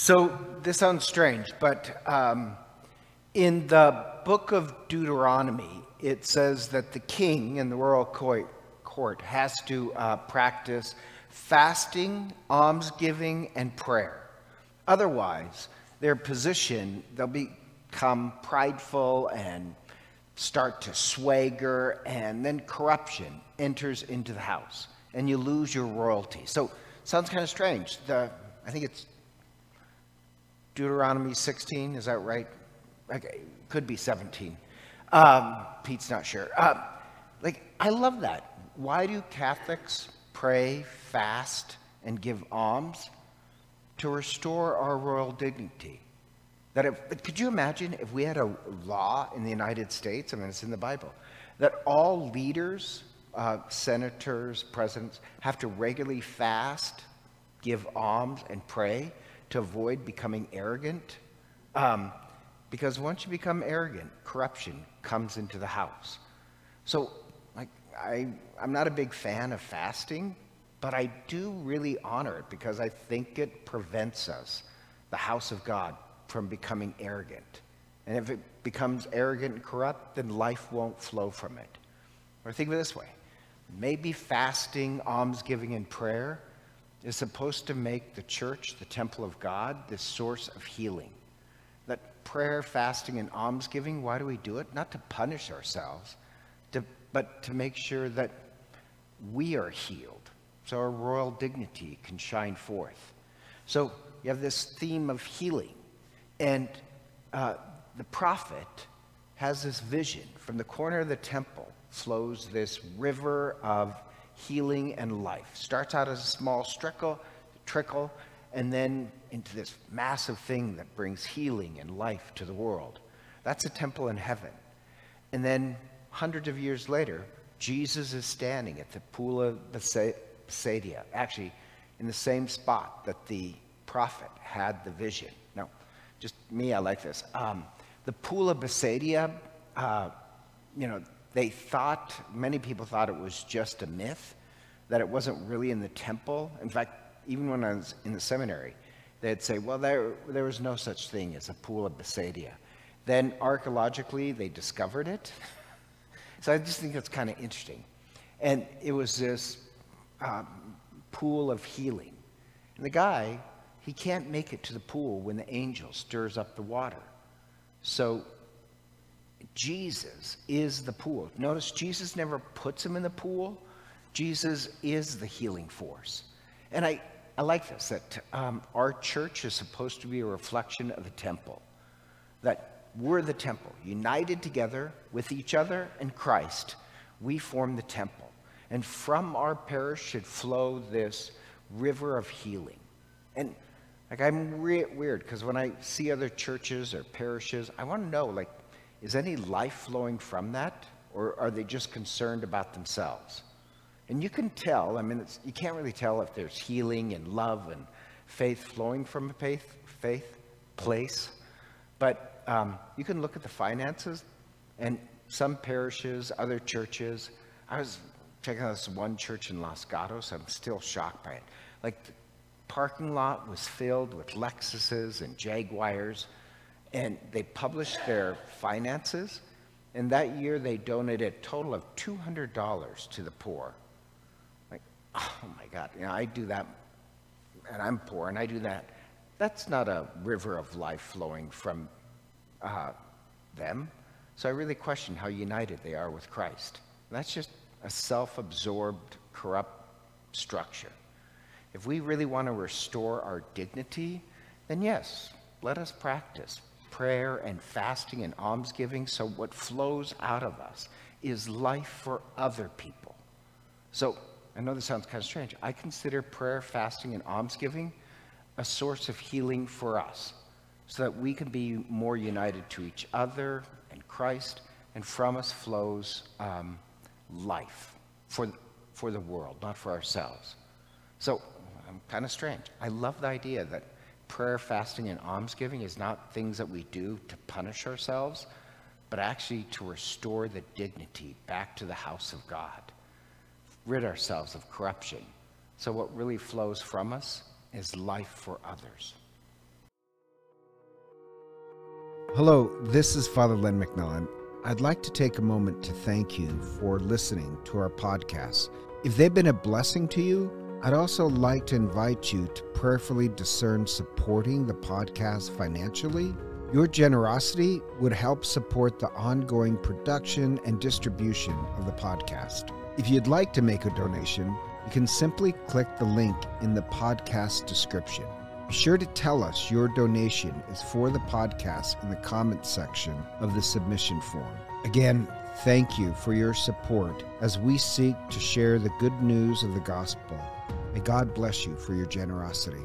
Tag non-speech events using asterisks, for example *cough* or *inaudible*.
So this sounds strange, but um, in the book of Deuteronomy, it says that the king in the royal court has to uh, practice fasting, almsgiving, and prayer. Otherwise, their position, they'll become prideful and start to swagger, and then corruption enters into the house, and you lose your royalty. So, sounds kind of strange. The, I think it's Deuteronomy 16, is that right? Okay, could be 17. Um, Pete's not sure. Uh, like, I love that. Why do Catholics pray, fast, and give alms? To restore our royal dignity. That if, could you imagine if we had a law in the United States, I mean, it's in the Bible, that all leaders, uh, senators, presidents, have to regularly fast, give alms, and pray to avoid becoming arrogant. Um, because once you become arrogant, corruption comes into the house. So, like, I, I'm not a big fan of fasting, but I do really honor it because I think it prevents us, the house of God, from becoming arrogant. And if it becomes arrogant and corrupt, then life won't flow from it. Or think of it this way maybe fasting, almsgiving, and prayer is supposed to make the church, the temple of God, the source of healing. That prayer, fasting, and almsgiving, why do we do it? Not to punish ourselves, to, but to make sure that we are healed so our royal dignity can shine forth. So you have this theme of healing. And uh, the prophet has this vision. From the corner of the temple flows this river of healing and life. Starts out as a small trickle, trickle, and then into this massive thing that brings healing and life to the world. That's a temple in heaven. And then hundreds of years later, Jesus is standing at the pool of Bethsaida, actually in the same spot that the prophet had the vision. Now, just me, I like this. Um, the pool of Bethsaida, uh, you know, they thought, many people thought it was just a myth, that it wasn't really in the temple. In fact, even when I was in the seminary, they'd say, well, there, there was no such thing as a pool of Bethsaida. Then archaeologically, they discovered it. *laughs* so I just think that's kind of interesting. And it was this um, pool of healing. And the guy, he can't make it to the pool when the angel stirs up the water. So Jesus is the pool. Notice Jesus never puts him in the pool. Jesus is the healing force. And I, I like this that um, our church is supposed to be a reflection of the temple. That we're the temple, united together with each other and Christ, we form the temple. And from our parish should flow this river of healing. And like I'm re- weird because when I see other churches or parishes, I want to know like is any life flowing from that? Or are they just concerned about themselves? And you can tell, I mean, you can't really tell if there's healing and love and faith flowing from a faith, faith place. But um, you can look at the finances, and some parishes, other churches. I was checking out this one church in Los Gatos. I'm still shocked by it. Like, the parking lot was filled with Lexuses and Jaguars and they published their finances. And that year, they donated a total of $200 to the poor. Like, oh my God, you know, I do that, and I'm poor, and I do that. That's not a river of life flowing from uh, them. So I really question how united they are with Christ. That's just a self absorbed, corrupt structure. If we really want to restore our dignity, then yes, let us practice prayer and fasting and almsgiving. So, what flows out of us is life for other people. So, I know this sounds kind of strange. I consider prayer, fasting, and almsgiving a source of healing for us so that we can be more united to each other and Christ, and from us flows um, life for, for the world, not for ourselves. So, I'm kind of strange. I love the idea that prayer, fasting, and almsgiving is not things that we do to punish ourselves, but actually to restore the dignity back to the house of God, rid ourselves of corruption. So, what really flows from us is life for others. Hello, this is Father Len McMillan. I'd like to take a moment to thank you for listening to our podcast. If they've been a blessing to you, I'd also like to invite you to prayerfully discern supporting the podcast financially. Your generosity would help support the ongoing production and distribution of the podcast. If you'd like to make a donation, you can simply click the link in the podcast description. Be sure to tell us your donation is for the podcast in the comments section of the submission form. Again, thank you for your support as we seek to share the good news of the gospel. May God bless you for your generosity.